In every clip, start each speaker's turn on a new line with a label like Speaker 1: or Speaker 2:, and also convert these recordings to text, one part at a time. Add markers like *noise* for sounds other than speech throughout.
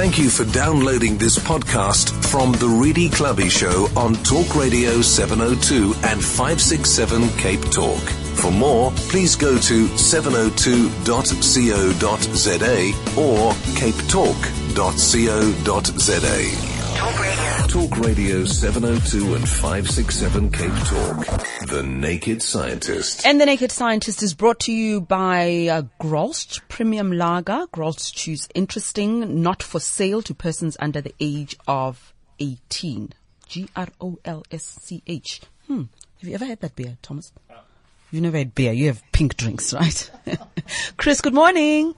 Speaker 1: Thank you for downloading this podcast from The Redi Tlhabi Show on Talk Radio 702 and 567 Cape Talk. For more, please go to 702.co.za or capetalk.co.za. Talk Radio. Talk Radio 702 and 567 Cape Talk. The Naked Scientist.
Speaker 2: And The Naked Scientist is brought to you by uh, Grolsch Premium Lager. Grolsch choose interesting, not for sale to persons under the age of 18. G-R-O-L-S-C-H. Hmm. Have you ever had that beer, Thomas? You've never had beer. You have pink drinks, *laughs* right? *laughs* Chris, good morning.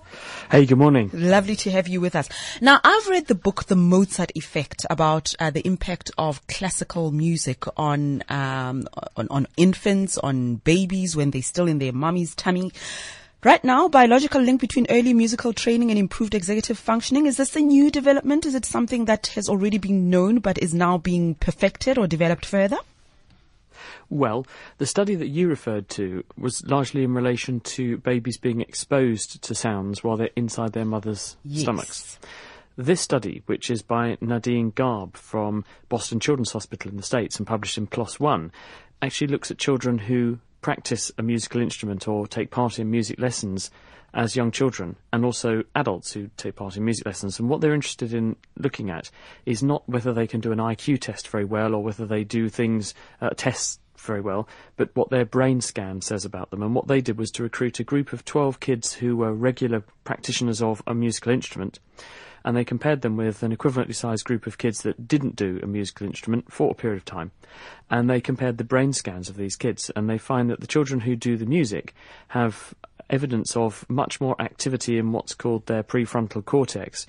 Speaker 3: Hey, good morning.
Speaker 2: Lovely to have you with us. Now, I've read the book, The Mozart Effect, about uh, the impact of classical music on, um, on, on infants, on babies when they're still in their mummy's tummy. Right now, biological link between early musical training and improved executive functioning. Is this a new development? Is it something that has already been known but is now being perfected or developed further?
Speaker 3: Well, the study that you referred to was largely in relation to babies being exposed to sounds while they're inside their mother's
Speaker 2: yes.
Speaker 3: stomachs. This study, which is by Nadine Gaab from Boston Children's Hospital in the States and published in PLOS One, actually looks at children who practice a musical instrument or take part in music lessons as young children and also adults who take part in music lessons. And what they're interested in looking at is not whether they can do an IQ test very well or whether they do things, uh, tests very well, but what their brain scan says about them. And what they did was to recruit a group of 12 kids who were regular practitioners of a musical instrument. And they compared them with an equivalently sized group of kids that didn't do a musical instrument for a period of time. And they compared the brain scans of these kids. And they find that the children who do the music have evidence of much more activity in what's called their prefrontal cortex,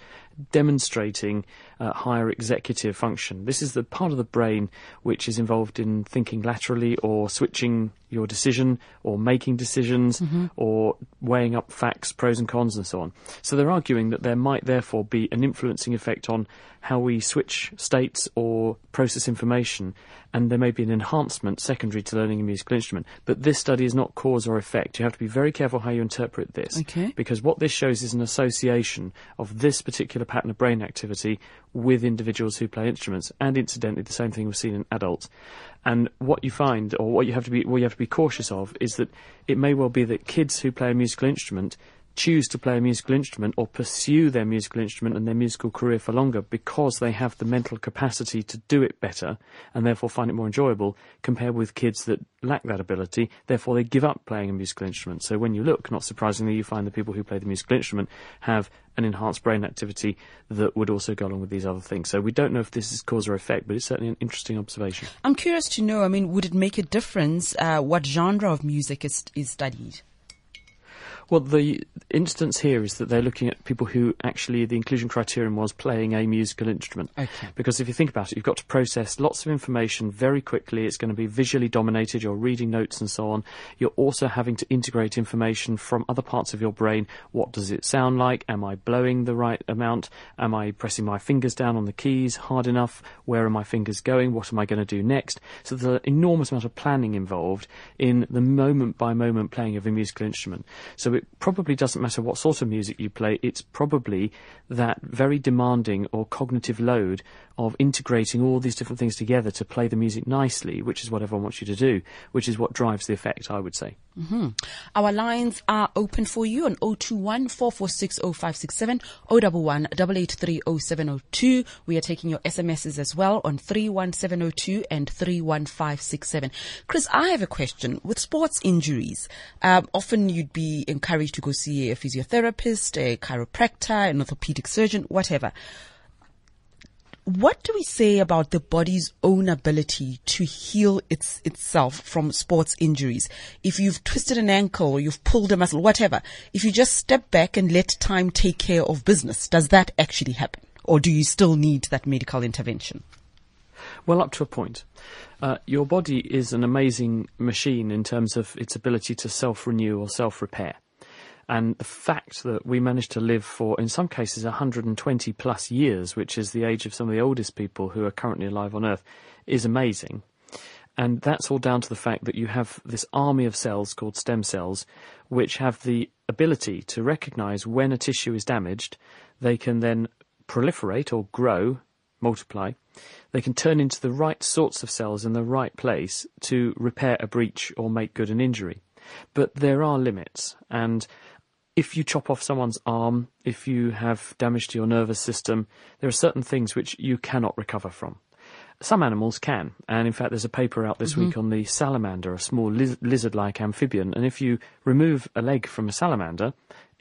Speaker 3: demonstrating uh, higher executive function. This is the part of the brain which is involved in thinking laterally or switching your decision or making decisions mm-hmm. or weighing up facts, pros and cons, and so on. So they're arguing that there might therefore be an influencing effect on how we switch states or process information, and there may be an enhancement secondary to learning a musical instrument. But this study is not cause or effect. You have to be very careful how you interpret this.
Speaker 2: Okay.
Speaker 3: Because what this shows is an association of this particular pattern of brain activity with individuals who play instruments, and incidentally, the same thing was seen in adults. And what you find, or what you have to be, what you have to be cautious of, is that it may well be that kids who play a musical instrument choose to play a musical instrument or pursue their musical instrument and their musical career for longer because they have the mental capacity to do it better and therefore find it more enjoyable compared with kids that lack that ability, therefore they give up playing a musical instrument. So when you look, not surprisingly, you find the people who play the musical instrument have an enhanced brain activity that would also go along with these other things. So we don't know if this is cause or effect, but it's certainly an interesting observation.
Speaker 2: I'm curious to know, I mean, would it make a difference uh, what genre of music is, is studied?
Speaker 3: Well, the instance here is that they're looking at people who actually the inclusion criterion was playing a musical instrument.
Speaker 2: Okay.
Speaker 3: Because if you think about it, you've got to process lots of information very quickly. It's going to be visually dominated. You're reading notes and so on. You're also having to integrate information from other parts of your brain. What does it sound like? Am I blowing the right amount? Am I pressing my fingers down on the keys hard enough? Where are my fingers going? What am I going to do next? So there's an enormous amount of planning involved in the moment by moment playing of a musical instrument. So it probably doesn't matter what sort of music you play, it's probably that very demanding or cognitive load of integrating all these different things together to play the music nicely, which is what everyone wants you to do, which is what drives the effect, I would say.
Speaker 2: Mm-hmm. Our lines are open for you on 021 446 0567 011 883 0702. We are taking your SMSs as well on 31702 and 31567. Chris, I have a question. With sports injuries, um, often you'd be encouraged to go see a physiotherapist, a chiropractor, an orthopedic surgeon, whatever. What do we say about the body's own ability to heal its, itself from sports injuries? If you've twisted an ankle or you've pulled a muscle, whatever, if you just step back and let time take care of business, does that actually happen? Or do you still need that medical intervention?
Speaker 3: Well, up to a point. Uh, your body is an amazing machine in terms of its ability to self renew or self repair. And the fact that we managed to live for, in some cases, 120 plus years, which is the age of some of the oldest people who are currently alive on Earth, is amazing. And that's all down to the fact that you have this army of cells called stem cells, which have the ability to recognize when a tissue is damaged. They can then proliferate or grow, multiply, they can turn into the right sorts of cells in the right place to repair a breach or make good an injury. But there are limits, and if you chop off someone's arm, if you have damage to your nervous system, there are certain things which you cannot recover from. Some animals can, and in fact, there's a paper out this mm-hmm. week on the salamander, a small liz- lizard-like amphibian. And if you remove a leg from a salamander,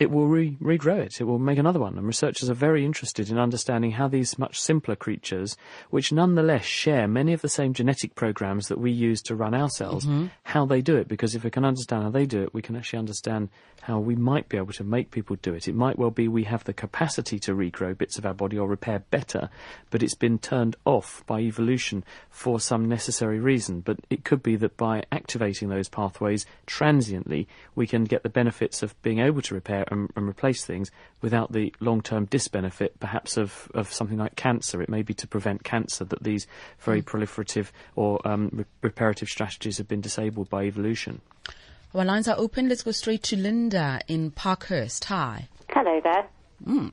Speaker 3: it will re- regrow it. It will make another one. And researchers are very interested in understanding how these much simpler creatures, which nonetheless share many of the same genetic programs that we use to run our cells, mm-hmm. how they do it. Because if we can understand how they do it, we can actually understand how we might be able to make people do it. It might well be we have the capacity to regrow bits of our body or repair better, but it's been turned off by evolution for some necessary reason. But it could be that by activating those pathways transiently, we can get the benefits of being able to repair and, and replace things without the long-term disbenefit, perhaps of, of something like cancer. It may be to prevent cancer that these very mm. proliferative or um, re- reparative strategies have been disabled by evolution.
Speaker 2: Our lines are open. Let's go straight to Linda in Parkhurst. Hi.
Speaker 4: Hello there. Mm.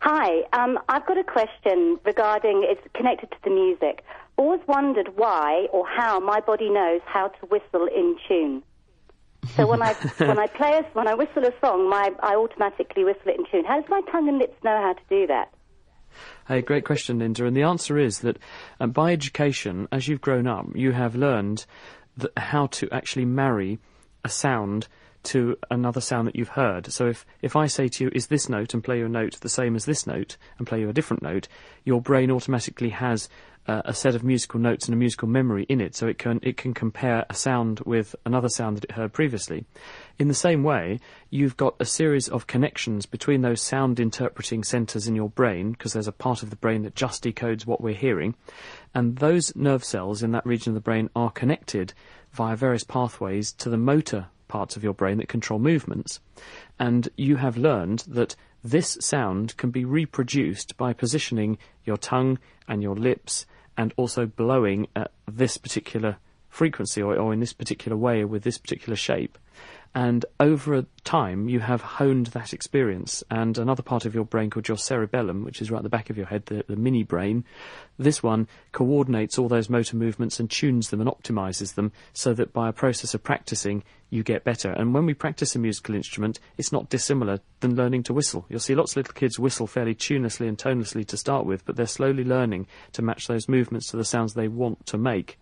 Speaker 4: Hi. Um, I've got a question regarding, it's connected to the music. Always wondered why or how my body knows how to whistle in tune. So when I *laughs* when I play a, when I whistle a song, my I automatically whistle it in tune. How does my tongue and lips know how to do that?
Speaker 3: Hey, great question, Linda. And the answer is that um, by education, as you've grown up, you have learned that, how to actually marry a sound to another sound that you've heard. So if, if I say to you, is this note, and play you a note the same as this note, and play you a different note, your brain automatically has uh, a set of musical notes and a musical memory in it, so it can it can compare a sound with another sound that it heard previously. In the same way, you've got a series of connections between those sound interpreting centres in your brain, because there's a part of the brain that just decodes what we're hearing, and those nerve cells in that region of the brain are connected via various pathways to the motor parts of your brain that control movements. And you have learned that this sound can be reproduced by positioning your tongue and your lips and also blowing at this particular frequency or, or in this particular way with this particular shape. And over time, you have honed that experience. And another part of your brain called your cerebellum, which is right at the back of your head, the, the mini brain, this one coordinates all those motor movements and tunes them and optimizes them so that by a process of practicing, you get better. And when we practice a musical instrument, it's not dissimilar than learning to whistle. You'll see lots of little kids whistle fairly tunelessly and tonelessly to start with, but they're slowly learning to match those movements to the sounds they want to make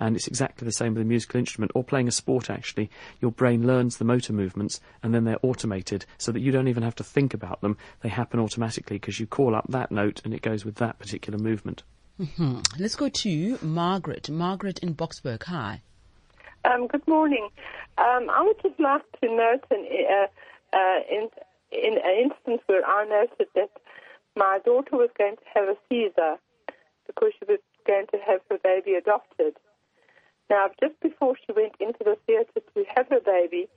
Speaker 3: and it's exactly the same with a musical instrument or playing a sport actually. Your brain learns the motor movements and then they're automated so that you don't even have to think about them. They happen automatically because you call up that note and it goes with that particular movement.
Speaker 2: Mm-hmm. Let's go to Margaret. Margaret in Boksburg. Hi.
Speaker 5: Um, good morning. Um, I would just like to note an, uh, uh, in, in an instance where I noted that my daughter was going to have a Caesar because she was going to have her baby adopted. Now, just before she went into the theatre to have her baby,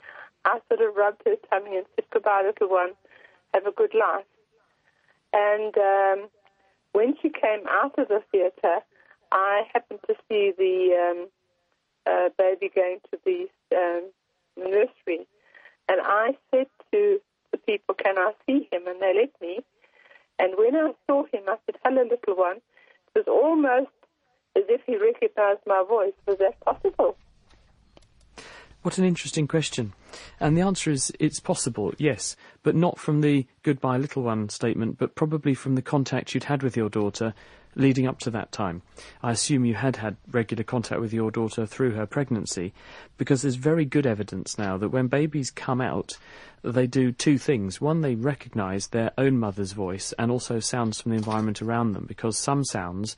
Speaker 5: I sort of rubbed her tummy and said, Goodbye, little one. Have a good life. And um, when she came out of the theatre, I happened to see the um, uh, baby going to the um, nursery. And I said to the people, Can I see him? And they let me. And when I saw him, I said, Hello, little one. It was almost as if he recognized my voice. Was that possible?
Speaker 3: What an interesting question. And the answer is it's possible, yes, but not from the goodbye little one statement, but probably from the contact you'd had with your daughter leading up to that time. I assume you had had regular contact with your daughter through her pregnancy, because there's very good evidence now that when babies come out, they do two things. One, they recognise their own mother's voice and also sounds from the environment around them, because some sounds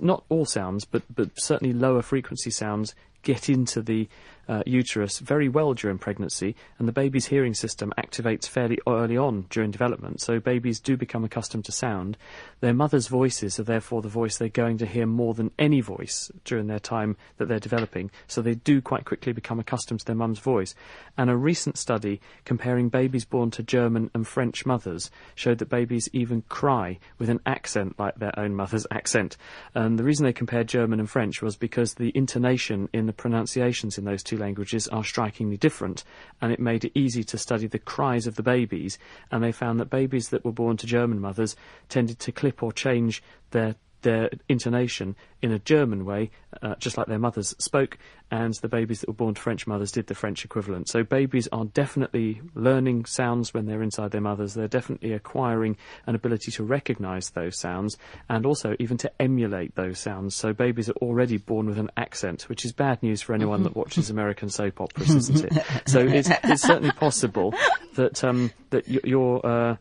Speaker 3: not all sounds, but, but certainly lower frequency sounds get into the uh, uterus very well during pregnancy, and the baby's hearing system activates fairly early on during development. So babies do become accustomed to sound. Their mother's voices are therefore the voice they're going to hear more than any voice during their time that they're developing. So they do quite quickly become accustomed to their mum's voice. And a recent study comparing babies born to German and French mothers showed that babies even cry with an accent like their own mother's accent. And the reason they compared German and French was because the intonation in the pronunciations in those two two languages are strikingly different, and it made it easy to study the cries of the babies. And they found that babies that were born to German mothers tended to clip or change their their intonation in a German way, uh, just like their mothers spoke, and the babies that were born to French mothers did the French equivalent. So babies are definitely learning sounds when they're inside their mothers. They're definitely acquiring an ability to recognise those sounds and also even to emulate those sounds. So babies are already born with an accent, which is bad news for anyone that watches American soap operas, isn't it? So it's, it's certainly possible that um, that y- your uh,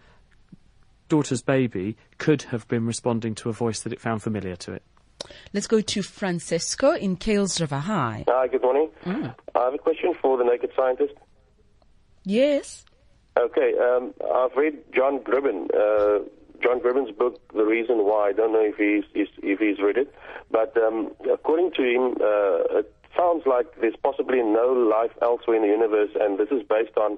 Speaker 3: daughter's baby could have been responding to a voice that it found familiar to it.
Speaker 2: Let's go to Francesco in Kuils River High.
Speaker 6: Hi, good morning. I have a question for the naked scientist.
Speaker 2: Yes.
Speaker 6: Okay, um, I've read John Gribbin, uh, John Gribbin's book, The Reason Why. I don't know if he's, he's if he's read it, but um, according to him, uh, it sounds like there's possibly no life elsewhere in the universe, and this is based on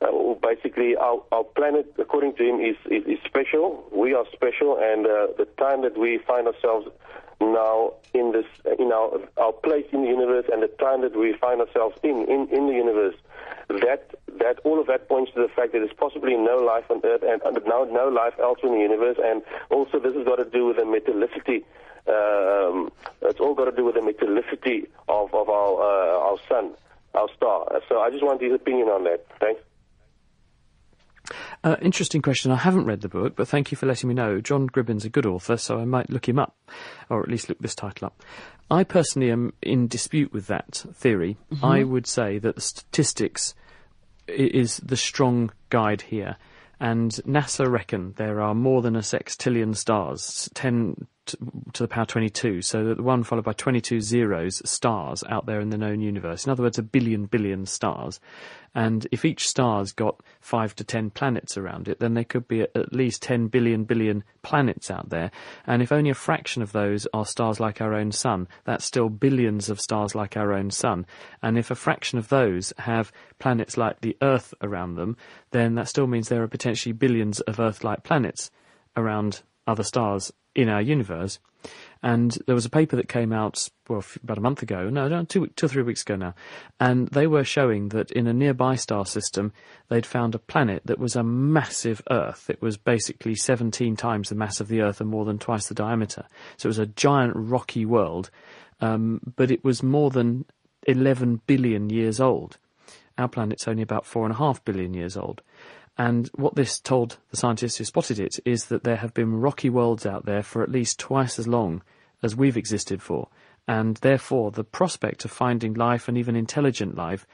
Speaker 6: uh, basically our, our planet. According to him, is, is is special. We are special, and uh, the time that we find ourselves now in this in our our place in the universe and the time that we find ourselves in in, in the universe that that all of that points to the fact that there's possibly no life on earth and, and no no life elsewhere in the universe and also this has got to do with the metallicity um, it's all got to do with the metallicity of, of our uh, our sun our star so I just want his opinion on that thanks
Speaker 3: Uh, interesting question. I haven't read the book, but thank you for letting me know. John Gribbin's a good author, so I might look him up, or at least look this title up. I personally am in dispute with that theory. I would say that the statistics is the strong guide here. And NASA reckon there are more than a sextillion stars, 10 to the power 22, so that the one followed by 22 zeros stars out there in the known universe. In other words, a billion billion stars. And if each star's got 5 to 10 planets around it, then there could be at least 10 billion billion planets out there. And if only a fraction of those are stars like our own sun, that's still billions of stars like our own sun. And if a fraction of those have planets like the Earth around them, then that still means there are potentially billions of Earth-like planets around other stars in our universe. And there was a paper that came out, well, about a month ago, no, no, two, two or three weeks ago now, and they were showing that in a nearby star system, they'd found a planet that was a massive Earth. It was basically 17 times the mass of the Earth and more than twice the diameter. So it was a giant rocky world, um, but it was more than 11 billion years old. Our planet's only about four and a half billion years old. And what this told the scientists who spotted it is that there have been rocky worlds out there for at least twice as long as we've existed for. And therefore, the prospect of finding life and even intelligent life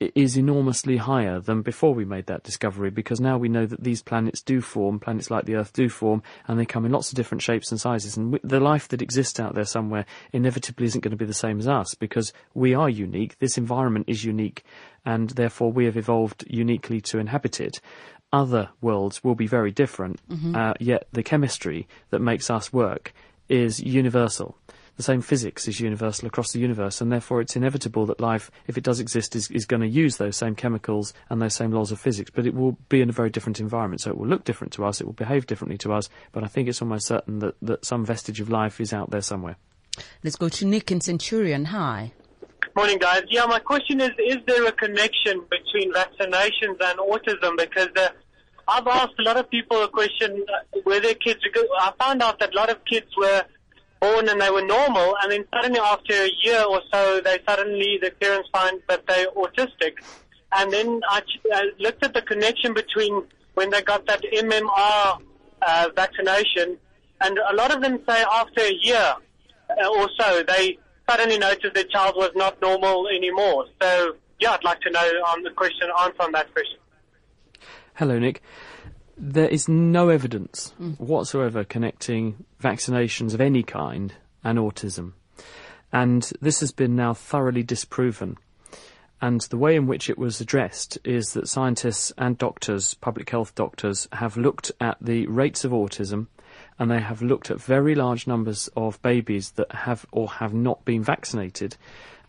Speaker 3: is enormously higher than before we made that discovery because now we know that these planets do form, planets like the Earth do form, and they come in lots of different shapes and sizes. And w- the life that exists out there somewhere inevitably isn't going to be the same as us because we are unique. This environment is unique, and therefore we have evolved uniquely to inhabit it. Other worlds will be very different, uh, yet the chemistry that makes us work is universal. The same physics is universal across the universe, and therefore it's inevitable that life, if it does exist, is, is going to use those same chemicals and those same laws of physics, but it will be in a very different environment. So it will look different to us, it will behave differently to us, but I think it's almost certain that, that some vestige of life is out there somewhere.
Speaker 2: Let's go to Nick in Centurion High.
Speaker 7: Morning, guys. Yeah, my question is: Is there a connection between vaccinations and autism? Because uh, I've asked a lot of people a question: uh, Were their kids? Because I found out that a lot of kids were born and they were normal, and then suddenly after a year or so, they suddenly the parents find that they're autistic. And then I, I looked at the connection between when they got that MMR uh, vaccination, and a lot of them say after a year uh, or so, they suddenly noticed their child was not normal anymore. So, yeah, I'd like to know on the question, answer on that question.
Speaker 3: Hello, Nick. There is no evidence mm. whatsoever connecting vaccinations of any kind and autism. And this has been now thoroughly disproven. And the way in which it was addressed is that scientists and doctors, public health doctors, have looked at the rates of autism and they have looked at very large numbers of babies that have or have not been vaccinated.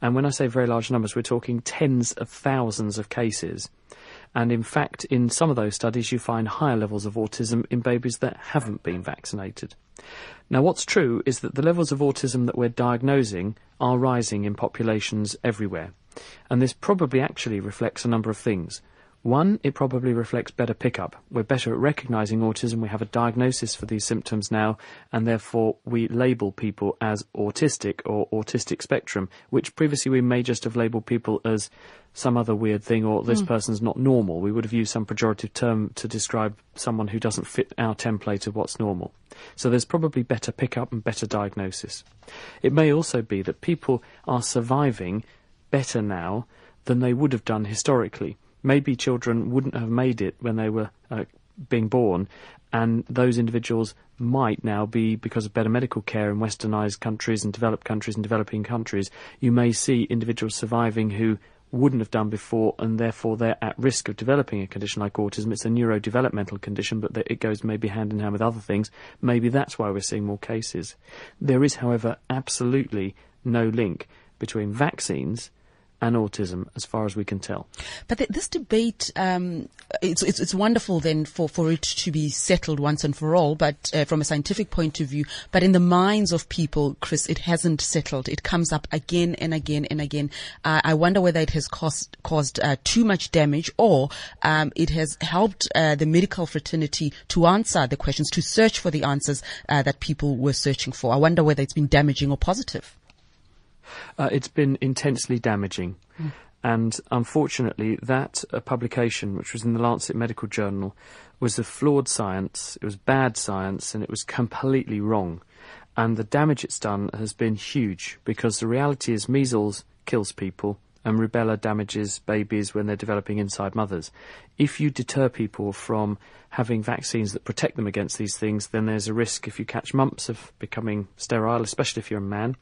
Speaker 3: And when I say very large numbers, we're talking tens of thousands of cases. And in fact, in some of those studies, you find higher levels of autism in babies that haven't been vaccinated. Now, what's true is that the levels of autism that we're diagnosing are rising in populations everywhere. And this probably actually reflects a number of things. One, it probably reflects better pickup. We're better at recognizing autism. We have a diagnosis for these symptoms now, and therefore we label people as autistic or autistic spectrum, which previously we may just have labeled people as some other weird thing or this mm. person's not normal. We would have used some pejorative term to describe someone who doesn't fit our template of what's normal. So there's probably better pickup and better diagnosis. It may also be that people are surviving better now than they would have done historically maybe children wouldn't have made it when they were uh, being born, and those individuals might now be, because of better medical care in westernized countries and developed countries and developing countries, you may see individuals surviving who wouldn't have done before, and therefore they're at risk of developing a condition like autism. It's a neurodevelopmental condition, but it goes maybe hand in hand with other things. Maybe that's why we're seeing more cases. There is, however, absolutely no link between vaccines and autism, as far as we can tell.
Speaker 2: But th- this debate, um, it's, it's, it's wonderful then for for it to be settled once and for all. But uh, from a scientific point of view, but in the minds of people, Chris, it hasn't settled. It comes up again and again and again. Uh, I wonder whether it has caused caused uh, too much damage or um, it has helped uh, the medical fraternity to answer the questions, to search for the answers uh, that people were searching for. I wonder whether it's been damaging or positive.
Speaker 3: Uh, it's been intensely damaging. Mm. And unfortunately, that uh, publication, which was in the Lancet Medical Journal, was a flawed science, it was bad science, and it was completely wrong. And the damage it's done has been huge because the reality is measles kills people and rubella damages babies when they're developing inside mothers. If you deter people from having vaccines that protect them against these things, then there's a risk if you catch mumps of becoming sterile, especially if you're a man.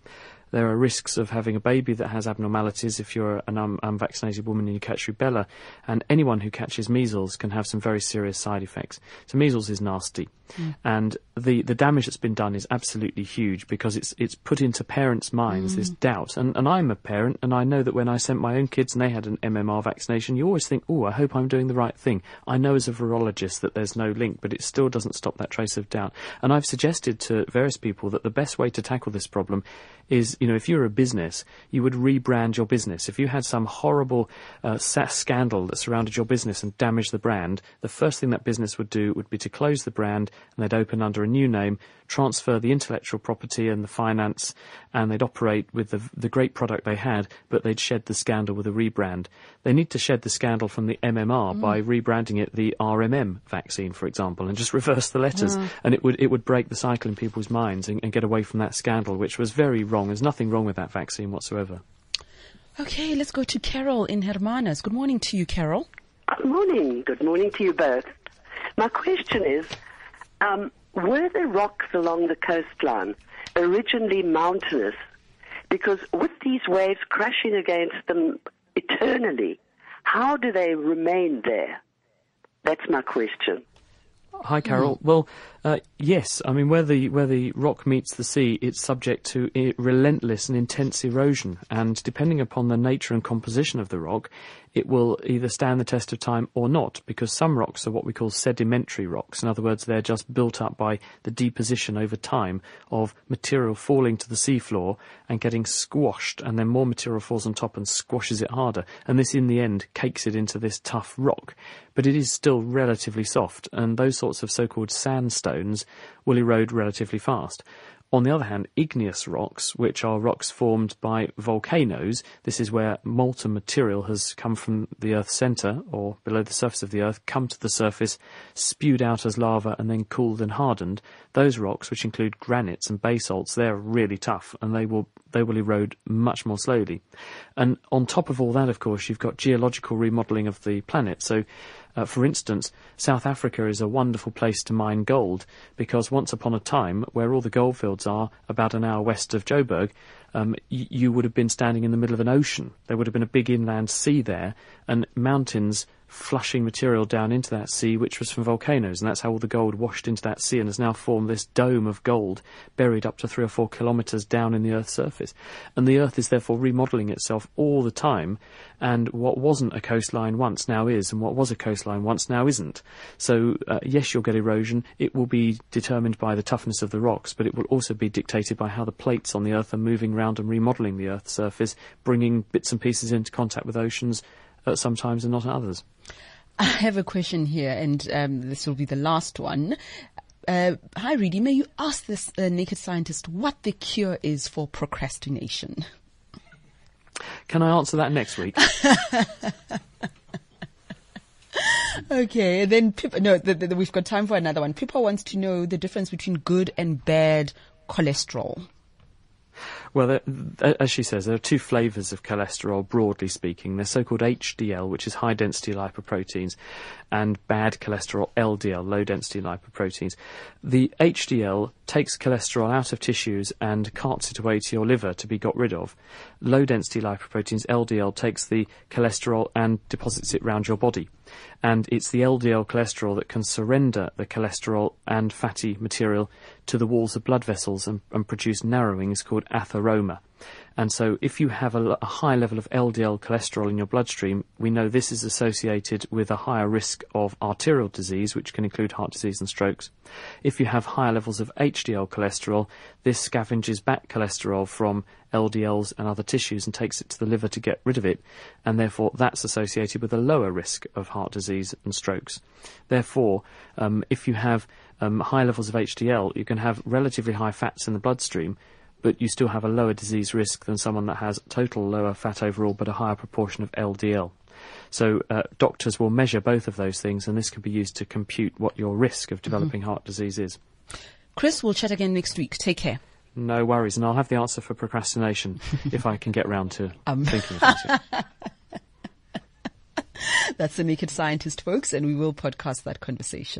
Speaker 3: There are risks of having a baby that has abnormalities if you're an un- unvaccinated woman and you catch rubella. And anyone who catches measles can have some very serious side effects. So measles is nasty. Mm. And the, the damage that's been done is absolutely huge because it's it's put into parents' minds mm. this doubt. And, and I'm a parent and I know that when I sent my own kids and they had an MMR vaccination, you always think, oh, I hope I'm doing the right thing. I know as a virologist that there's no link, but it still doesn't stop that trace of doubt. And I've suggested to various people that the best way to tackle this problem is, you know, if you're a business, you would rebrand your business. If you had some horrible uh, scandal that surrounded your business and damaged the brand, the first thing that business would do would be to close the brand and they'd open under a new name, transfer the intellectual property and the finance, and they'd operate with the, the great product they had, but they'd shed the scandal with a rebrand. They need to shed the scandal from the MMR mm. by rebranding it the RMM vaccine, for example, and just *laughs* reverse the letters, mm. and it would it would break the cycle in people's minds and, and get away from that scandal, which was very wrong wrong. There's nothing wrong with that vaccine whatsoever.
Speaker 2: Okay, let's go to Carol in Hermanus. Good morning to you, Carol.
Speaker 8: Good morning. Good morning to you both. My question is, um, were the rocks along the coastline originally mountainous? Because with these waves crashing against them eternally, how do they remain there? That's my question.
Speaker 3: Hi, Carol. Mm. Well, uh, yes, I mean where the where the rock meets the sea, it's subject to relentless and intense erosion, and depending upon the nature and composition of the rock, it will either stand the test of time or not, because some rocks are what we call sedimentary rocks. In other words, they're just built up by the deposition over time of material falling to the seafloor and getting squashed, and then more material falls on top and squashes it harder. And this, in the end, cakes it into this tough rock. But it is still relatively soft, and those sorts of so-called sandstones will erode relatively fast. On the other hand, igneous rocks, which are rocks formed by volcanoes, this is where molten material has come from the Earth's centre, or below the surface of the Earth, come to the surface, spewed out as lava, and then cooled and hardened. Those rocks, which include granites and basalts, they're really tough, and they will they will erode much more slowly. And on top of all that, of course, you've got geological remodelling of the planet. So uh, for instance, South Africa is a wonderful place to mine gold because once upon a time, where all the goldfields are, about an hour west of Joburg, um, y- you would have been standing in the middle of an ocean. There would have been a big inland sea there, and mountains flushing material down into that sea, which was from volcanoes, and that's how all the gold washed into that sea and has now formed this dome of gold buried up to three or four kilometres down in the Earth's surface. And the Earth is therefore remodelling itself all the time, and what wasn't a coastline once now is, and what was a coastline once now isn't. So, uh, yes, you'll get erosion. It will be determined by the toughness of the rocks, but it will also be dictated by how the plates on the Earth are moving around and remodelling the Earth's surface, bringing bits and pieces into contact with oceans at some times and not at others. *laughs*
Speaker 2: I have a question here, and um, this will be the last one. Uh, hi, Redi. May you ask this uh, naked scientist what the cure is for procrastination?
Speaker 3: Can I answer that next week? *laughs*
Speaker 2: okay, and then Pippa, no, the, the, we've got time for another one. Pippa wants to know the difference between good and bad cholesterol.
Speaker 3: Well, as she says, there are two flavours of cholesterol, broadly speaking. They're so-called HDL, which is high-density lipoproteins, and bad cholesterol, LDL, low-density lipoproteins. The HDL takes cholesterol out of tissues and carts it away to your liver to be got rid of. Low-density lipoproteins, LDL, takes the cholesterol and deposits it around your body. And it's the LDL cholesterol that can surrender the cholesterol and fatty material to the walls of blood vessels and, and produce narrowings called And so, if you have a, a, high level of LDL cholesterol in your bloodstream, we know this is associated with a higher risk of arterial disease, which can include heart disease and strokes. If you have higher levels of HDL cholesterol, this scavenges back cholesterol from LDLs and other tissues and takes it to the liver to get rid of it, and therefore that's associated with a lower risk of heart disease and strokes. Therefore, um, if you have um, high levels of HDL, you can have relatively high fats in the bloodstream, but you still have a lower disease risk than someone that has total lower fat overall but a higher proportion of LDL. So uh, doctors will measure both of those things, and this can be used to compute what your risk of developing mm-hmm. heart disease is.
Speaker 2: Chris, we'll chat again next week. Take care.
Speaker 3: No worries, and I'll have the answer for procrastination *laughs* if I can get round to um. thinking about it. *laughs*
Speaker 2: That's the Naked Scientist, folks, and we will podcast that conversation.